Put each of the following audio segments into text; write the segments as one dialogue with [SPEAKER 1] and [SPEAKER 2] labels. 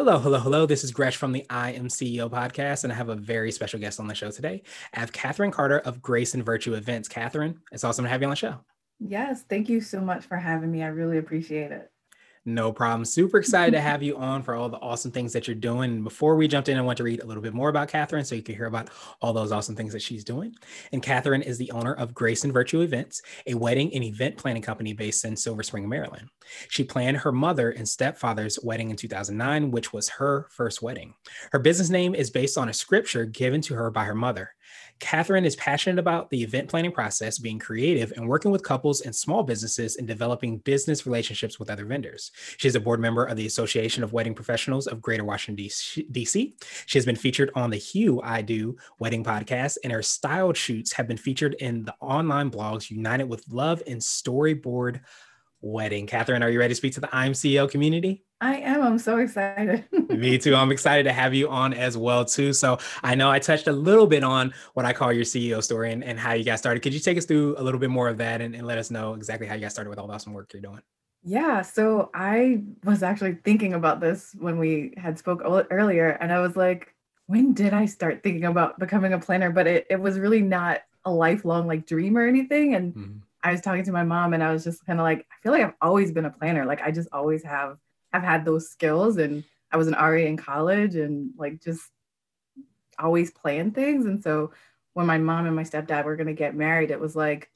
[SPEAKER 1] Hello, hello, hello. This is Gresh from the I Am CEO podcast, and I have a very special guest on the show today. I have Catherine Carter of Grace and Virtue Events. Catherine, it's awesome to have you on the show.
[SPEAKER 2] Yes, thank you so much for having me. I really appreciate it.
[SPEAKER 1] No problem. Super excited to have you on for all the awesome things that you're doing. Before we jumped in, I want to read a little bit more about Catherine so you can hear about all those awesome things that she's doing. And Catherine is the owner of Grace and Virtue Events, a wedding and event planning company based in Silver Spring, Maryland. She planned her mother and stepfather's wedding in 2009, which was her first wedding. Her business name is based on a scripture given to her by her mother. Catherine is passionate about the event planning process, being creative, and working with couples and small businesses in developing business relationships with other vendors. She is a board member of the Association of Wedding Professionals of Greater Washington, D.C. She has been featured on the Hue I Do Wedding podcast, and her styled shoots have been featured in the online blogs United with Love and Storyboard Wedding. Catherine, are you ready to speak to the I'm CEO community?
[SPEAKER 2] I am. I'm so excited.
[SPEAKER 1] Me too. I'm excited to have you on as well too. So I know I touched a little bit on what I call your CEO story and, and how you got started. Could you take us through a little bit more of that and, and let us know exactly how you got started with all the awesome work you're doing?
[SPEAKER 2] Yeah, so I was actually thinking about this when we had spoke earlier, and I was like, when did I start thinking about becoming a planner? But it, it was really not a lifelong like dream or anything. And mm-hmm. I was talking to my mom, and I was just kind of like, I feel like I've always been a planner. Like I just always have have had those skills and I was an RA in college and like just always plan things. And so when my mom and my stepdad were gonna get married, it was like,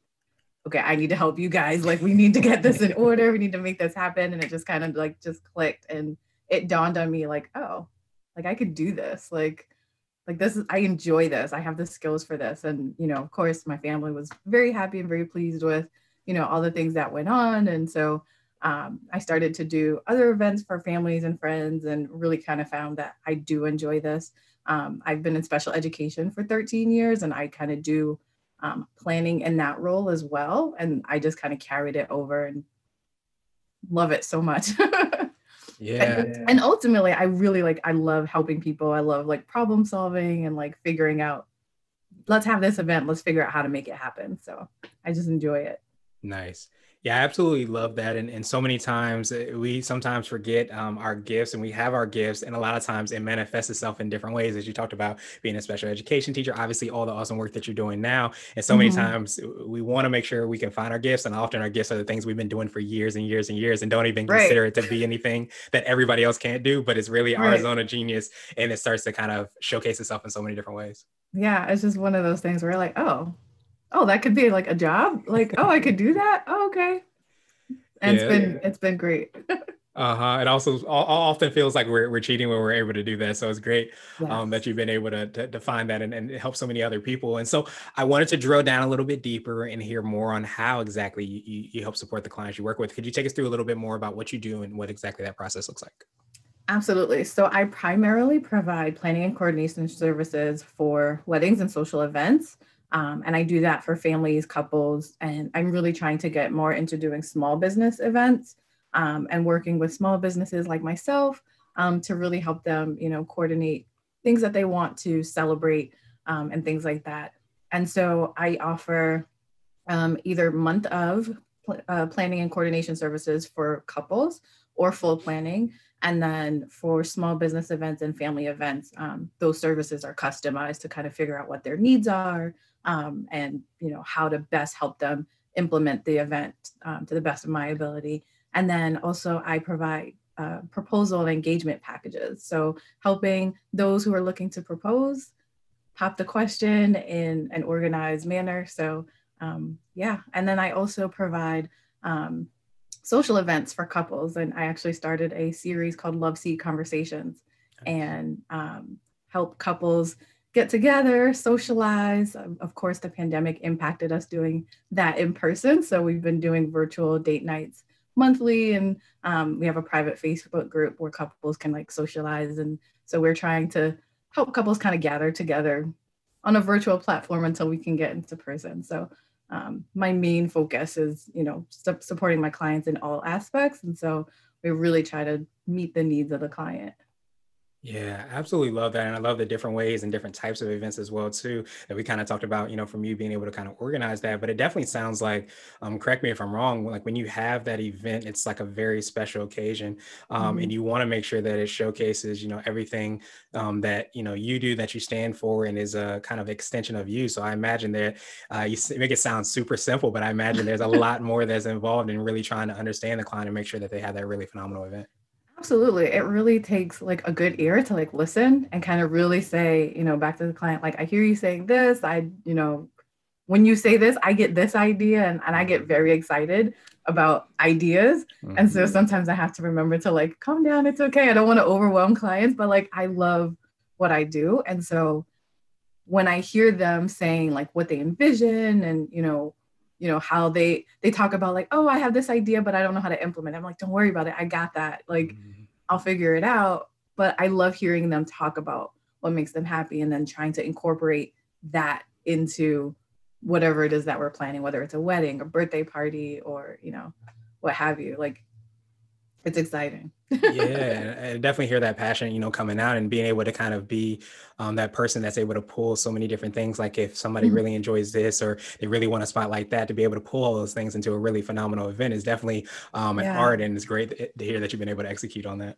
[SPEAKER 2] okay, I need to help you guys. Like we need to get this in order. We need to make this happen. And it just kind of like just clicked and it dawned on me like, oh, like I could do this. Like like this is I enjoy this. I have the skills for this. And you know, of course, my family was very happy and very pleased with, you know, all the things that went on. And so um, I started to do other events for families and friends and really kind of found that I do enjoy this. Um, I've been in special education for 13 years and I kind of do um, planning in that role as well. And I just kind of carried it over and love it so much.
[SPEAKER 1] yeah.
[SPEAKER 2] And, and ultimately, I really like, I love helping people. I love like problem solving and like figuring out, let's have this event, let's figure out how to make it happen. So I just enjoy it.
[SPEAKER 1] Nice. Yeah, I absolutely love that. And, and so many times uh, we sometimes forget um, our gifts and we have our gifts. And a lot of times it manifests itself in different ways, as you talked about being a special education teacher, obviously, all the awesome work that you're doing now. And so mm-hmm. many times uh, we want to make sure we can find our gifts. And often our gifts are the things we've been doing for years and years and years and don't even right. consider it to be anything that everybody else can't do, but it's really right. our zone of genius. And it starts to kind of showcase itself in so many different ways.
[SPEAKER 2] Yeah, it's just one of those things where like, oh, oh, that could be like a job. Like, oh, I could do that. Oh, okay. And yeah. it's been it's been great.
[SPEAKER 1] uh-huh it also often feels like we're, we're cheating when we're able to do that so it's great yes. um, that you've been able to, to, to find that and, and help so many other people and so i wanted to drill down a little bit deeper and hear more on how exactly you, you help support the clients you work with could you take us through a little bit more about what you do and what exactly that process looks like
[SPEAKER 2] Absolutely. So I primarily provide planning and coordination services for weddings and social events. Um, and I do that for families, couples, and I'm really trying to get more into doing small business events um, and working with small businesses like myself um, to really help them, you know, coordinate things that they want to celebrate um, and things like that. And so I offer um, either month of uh, planning and coordination services for couples or full planning. And then for small business events and family events, um, those services are customized to kind of figure out what their needs are, um, and you know how to best help them implement the event um, to the best of my ability. And then also I provide uh, proposal and engagement packages. So helping those who are looking to propose pop the question in an organized manner. So um, yeah, and then I also provide um, social events for couples. And I actually started a series called Love Seat Conversations and um, help couples get together, socialize. Of course, the pandemic impacted us doing that in person. So we've been doing virtual date nights monthly, and um, we have a private Facebook group where couples can like socialize. And so we're trying to help couples kind of gather together on a virtual platform until we can get into person. So um, my main focus is, you know, su- supporting my clients in all aspects. And so we really try to meet the needs of the client.
[SPEAKER 1] Yeah, absolutely love that. And I love the different ways and different types of events as well, too, that we kind of talked about, you know, from you being able to kind of organize that. But it definitely sounds like, um, correct me if I'm wrong, like when you have that event, it's like a very special occasion. Um, mm-hmm. And you want to make sure that it showcases, you know, everything um, that, you know, you do that you stand for and is a kind of extension of you. So I imagine that uh, you make it sound super simple, but I imagine there's a lot more that's involved in really trying to understand the client and make sure that they have that really phenomenal event.
[SPEAKER 2] Absolutely. It really takes like a good ear to like listen and kind of really say, you know, back to the client, like, I hear you saying this. I, you know, when you say this, I get this idea and, and I get very excited about ideas. Mm-hmm. And so mm-hmm. sometimes I have to remember to like calm down. It's okay. I don't want to overwhelm clients, but like I love what I do. And so when I hear them saying like what they envision and, you know, you know how they they talk about like oh i have this idea but i don't know how to implement it. i'm like don't worry about it i got that like mm-hmm. i'll figure it out but i love hearing them talk about what makes them happy and then trying to incorporate that into whatever it is that we're planning whether it's a wedding a birthday party or you know what have you like it's exciting.
[SPEAKER 1] yeah, I definitely hear that passion, you know, coming out and being able to kind of be um, that person that's able to pull so many different things. Like if somebody mm-hmm. really enjoys this or they really want a spot like that, to be able to pull all those things into a really phenomenal event is definitely um, an yeah. art, and it's great to hear that you've been able to execute on that.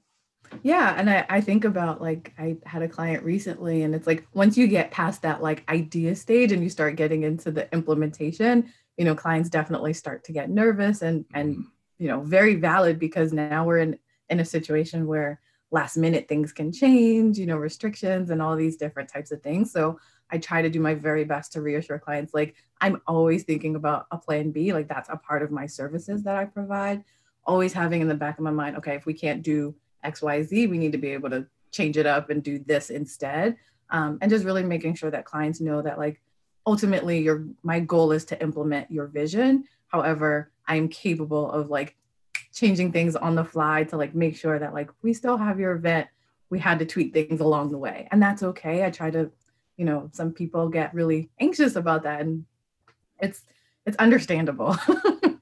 [SPEAKER 2] Yeah, and I, I think about like I had a client recently, and it's like once you get past that like idea stage and you start getting into the implementation, you know, clients definitely start to get nervous and and mm-hmm you know very valid because now we're in in a situation where last minute things can change you know restrictions and all these different types of things. So i try to do my very best to reassure clients. Like i'm always thinking about a plan b like that's a part of my services that i provide. Always having in the back of my mind okay if we can't do xyz we need to be able to change it up and do this instead. Um, and just really making sure that clients know that like ultimately your my goal is to implement your vision. However I'm capable of like changing things on the fly to like make sure that like we still have your event. We had to tweak things along the way, and that's okay. I try to, you know, some people get really anxious about that, and it's it's understandable.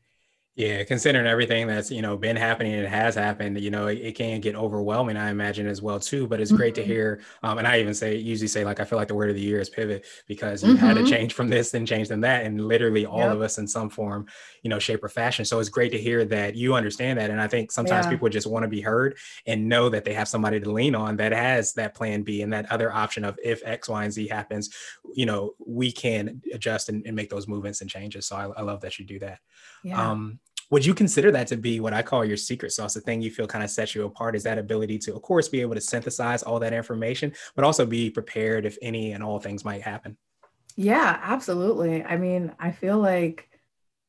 [SPEAKER 1] Yeah, considering everything that's you know been happening and has happened, you know, it, it can get overwhelming. I imagine as well too. But it's mm-hmm. great to mm-hmm. hear. Um, and I even say usually say like I feel like the word of the year is pivot because you mm-hmm. had to mm-hmm. change from this and change from that, and literally all yep. of us in some form, you know, shape or fashion. So it's great to hear that you understand that. And I think sometimes yeah. people just want to be heard and know that they have somebody to lean on that has that plan B and that other option of if X, Y, and Z happens, you know, we can adjust and, and make those movements and changes. So I, I love that you do that. Yeah. Um, would you consider that to be what I call your secret sauce, the thing you feel kind of sets you apart? Is that ability to, of course, be able to synthesize all that information, but also be prepared if any and all things might happen?
[SPEAKER 2] Yeah, absolutely. I mean, I feel like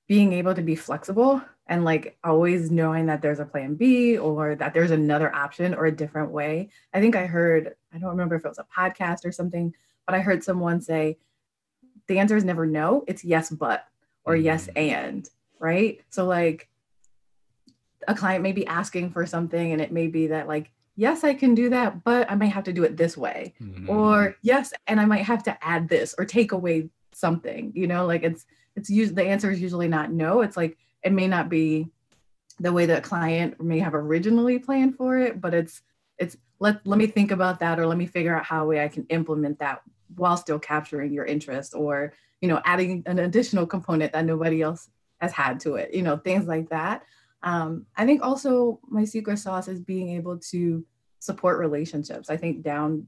[SPEAKER 2] being able to be flexible and like always knowing that there's a plan B or that there's another option or a different way. I think I heard, I don't remember if it was a podcast or something, but I heard someone say, the answer is never no, it's yes, but, or mm-hmm. yes, and right? So like a client may be asking for something and it may be that like yes i can do that but i might have to do it this way mm-hmm. or yes and i might have to add this or take away something you know like it's it's usually the answer is usually not no it's like it may not be the way that client may have originally planned for it but it's it's let let me think about that or let me figure out how way i can implement that while still capturing your interest or you know adding an additional component that nobody else has had to it, you know, things like that. Um, I think also my secret sauce is being able to support relationships. I think down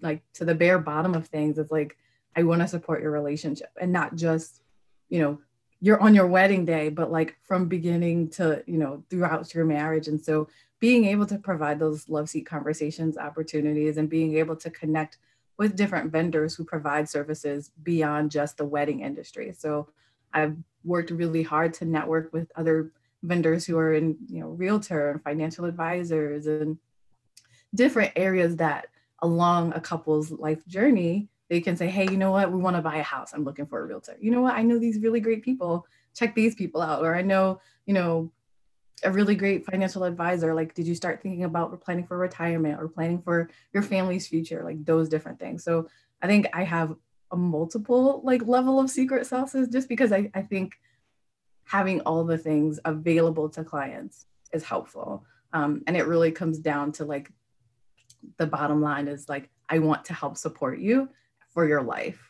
[SPEAKER 2] like to the bare bottom of things, it's like I want to support your relationship and not just, you know, you're on your wedding day, but like from beginning to, you know, throughout your marriage. And so being able to provide those love seat conversations opportunities and being able to connect with different vendors who provide services beyond just the wedding industry. So I've worked really hard to network with other vendors who are in, you know, realtor and financial advisors and different areas that along a couple's life journey, they can say, hey, you know what, we want to buy a house. I'm looking for a realtor. You know what, I know these really great people. Check these people out. Or I know, you know, a really great financial advisor? Like, did you start thinking about planning for retirement or planning for your family's future? Like those different things. So I think I have a multiple like level of secret sauces just because I, I think having all the things available to clients is helpful. Um, and it really comes down to like the bottom line is like, I want to help support you for your life.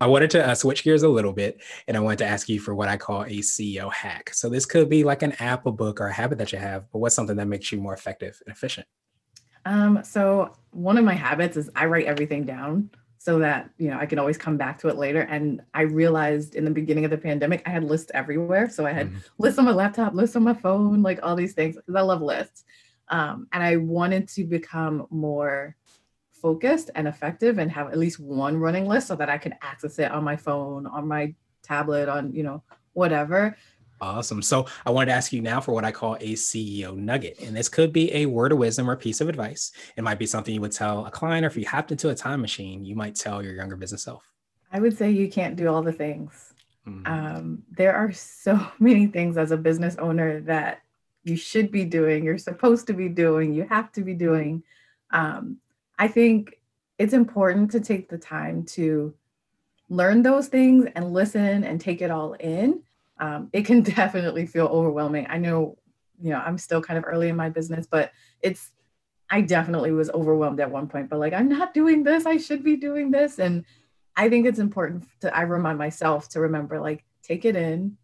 [SPEAKER 1] I wanted to uh, switch gears a little bit and I wanted to ask you for what I call a CEO hack. So this could be like an app, a book, or a habit that you have, but what's something that makes you more effective and efficient?
[SPEAKER 2] Um, so one of my habits is I write everything down so that you know I can always come back to it later. And I realized in the beginning of the pandemic, I had lists everywhere. So I had mm-hmm. lists on my laptop, lists on my phone, like all these things because I love lists. Um, and I wanted to become more focused and effective and have at least one running list so that I could access it on my phone, on my tablet, on, you know, whatever.
[SPEAKER 1] Awesome. So I wanted to ask you now for what I call a CEO nugget. And this could be a word of wisdom or piece of advice. It might be something you would tell a client, or if you hopped into a time machine, you might tell your younger business self.
[SPEAKER 2] I would say you can't do all the things. Mm-hmm. Um, there are so many things as a business owner that you should be doing, you're supposed to be doing, you have to be doing. Um, I think it's important to take the time to learn those things and listen and take it all in. Um, it can definitely feel overwhelming. I know, you know, I'm still kind of early in my business, but it's, I definitely was overwhelmed at one point, but like, I'm not doing this. I should be doing this. And I think it's important to, I remind myself to remember, like, take it in.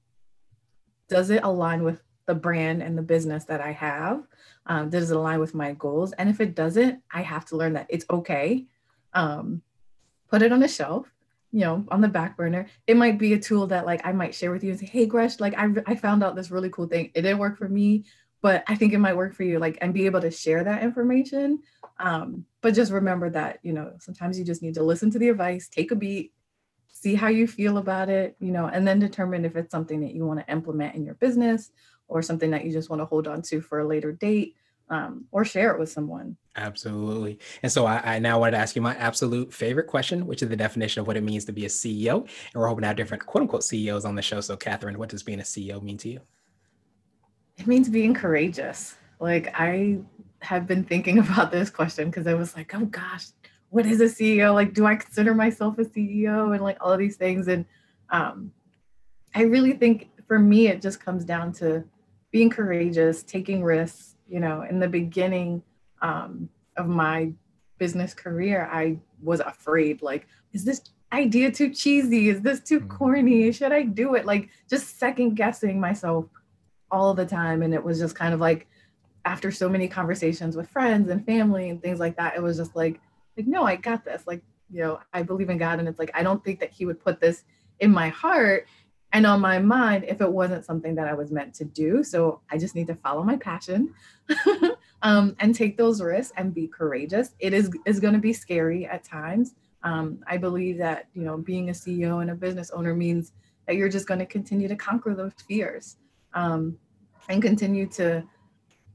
[SPEAKER 2] Does it align with the brand and the business that I have? Um, does it align with my goals? And if it doesn't, I have to learn that it's okay. Um, put it on the shelf, you know, on the back burner. It might be a tool that like I might share with you and say, hey, Gresh, like I, I found out this really cool thing. It didn't work for me, but I think it might work for you. Like, and be able to share that information. Um, but just remember that, you know, sometimes you just need to listen to the advice, take a beat, see how you feel about it, you know, and then determine if it's something that you want to implement in your business or something that you just want to hold on to for a later date um, or share it with someone.
[SPEAKER 1] Absolutely. And so I, I, now wanted to ask you my absolute favorite question, which is the definition of what it means to be a CEO. And we're hoping to have different quote unquote CEOs on the show. So, Catherine, what does being a CEO mean to you?
[SPEAKER 2] It means being courageous. Like, I have been thinking about this question because I was like, oh gosh, what is a CEO? Like, do I consider myself a CEO and like all of these things? And um, I really think for me, it just comes down to being courageous, taking risks. You know, in the beginning um, of my business career, I was afraid like, is this idea too cheesy? Is this too mm-hmm. corny? Should I do it? Like, just second guessing myself all the time. And it was just kind of like, after so many conversations with friends and family and things like that, it was just like, like, no, I got this. Like, you know, I believe in God. And it's like, I don't think that He would put this in my heart and on my mind if it wasn't something that I was meant to do. So I just need to follow my passion um, and take those risks and be courageous. It is is going to be scary at times. Um, I believe that you know being a CEO and a business owner means that you're just going to continue to conquer those fears um, and continue to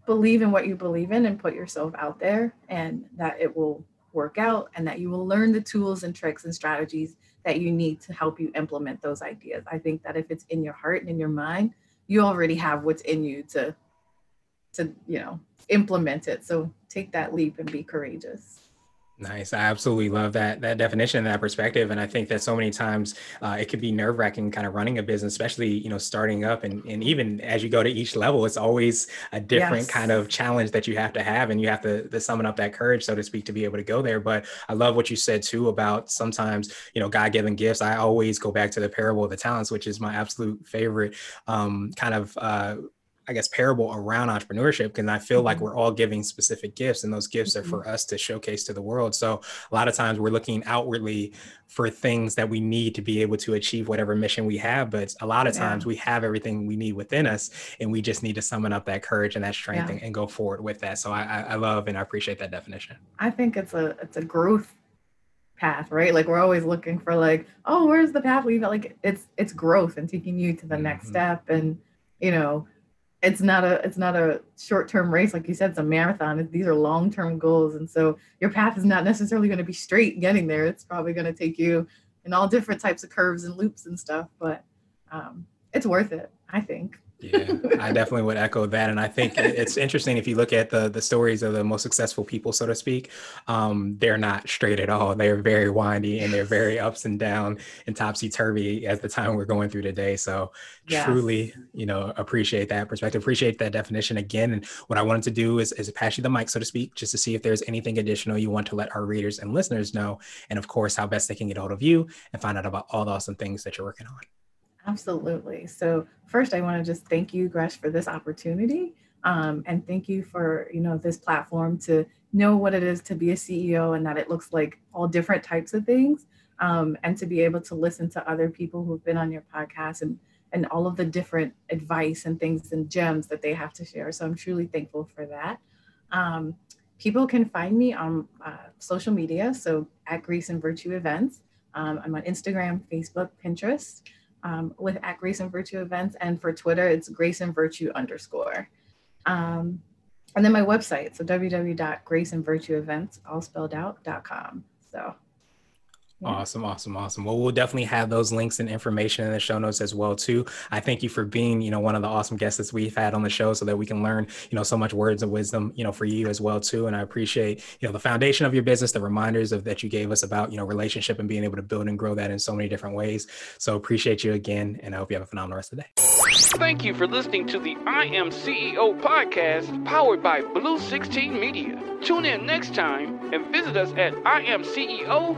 [SPEAKER 2] believe in what you believe in and put yourself out there, and that it will work out, and that you will learn the tools and tricks and strategies that you need to help you implement those ideas. I think that if it's in your heart and in your mind, you already have what's in you to to, you know, implement it. So take that leap and be courageous.
[SPEAKER 1] Nice. I absolutely love that that definition, and that perspective, and I think that so many times uh, it can be nerve wracking, kind of running a business, especially you know starting up, and and even as you go to each level, it's always a different yes. kind of challenge that you have to have, and you have to, to summon up that courage, so to speak, to be able to go there. But I love what you said too about sometimes you know God given gifts. I always go back to the parable of the talents, which is my absolute favorite um, kind of. Uh, I guess parable around entrepreneurship because I feel mm-hmm. like we're all giving specific gifts and those gifts mm-hmm. are for us to showcase to the world. So a lot of times we're looking outwardly for things that we need to be able to achieve whatever mission we have, but a lot of times yeah. we have everything we need within us and we just need to summon up that courage and that strength yeah. and, and, go forward with that. So I, I love and I appreciate that definition.
[SPEAKER 2] I think it's a it's a growth path, right? Like we're always looking for like, oh, where's the path lead? Like it's it's growth and taking you to the mm-hmm. next step and you know it's not a it's not a short-term race like you said it's a marathon. These are long-term goals and so your path is not necessarily going to be straight getting there. It's probably going to take you in all different types of curves and loops and stuff but um, it's worth it i think
[SPEAKER 1] yeah, I definitely would echo that, and I think it's interesting if you look at the the stories of the most successful people, so to speak. Um, they're not straight at all. They're very windy and they're very ups and down and topsy turvy at the time we're going through today. So, yes. truly, you know, appreciate that perspective. Appreciate that definition again. And what I wanted to do is is pass you the mic, so to speak, just to see if there's anything additional you want to let our readers and listeners know, and of course, how best they can get hold of you and find out about all the awesome things that you're working on.
[SPEAKER 2] Absolutely. So first, I want to just thank you, Gresh, for this opportunity, um, and thank you for you know this platform to know what it is to be a CEO and that it looks like all different types of things, um, and to be able to listen to other people who've been on your podcast and and all of the different advice and things and gems that they have to share. So I'm truly thankful for that. Um, people can find me on uh, social media, so at Grace and Virtue Events. Um, I'm on Instagram, Facebook, Pinterest um, with at Grace and Virtue events. And for Twitter, it's Grace and Virtue underscore. Um, and then my website, so www.graceandvirtueevents, all spelled out.com. So
[SPEAKER 1] yeah. Mm-hmm. Awesome, awesome, awesome. Well, we'll definitely have those links and information in the show notes as well too. I thank you for being, you know, one of the awesome guests that we've had on the show, so that we can learn, you know, so much words of wisdom, you know, for you as well too. And I appreciate, you know, the foundation of your business, the reminders of that you gave us about, you know, relationship and being able to build and grow that in so many different ways. So appreciate you again, and I hope you have a phenomenal rest of the day.
[SPEAKER 3] Thank you for listening to the I Am CEO podcast, powered by Blue 16 Media. Tune in next time and visit us at imceo.co.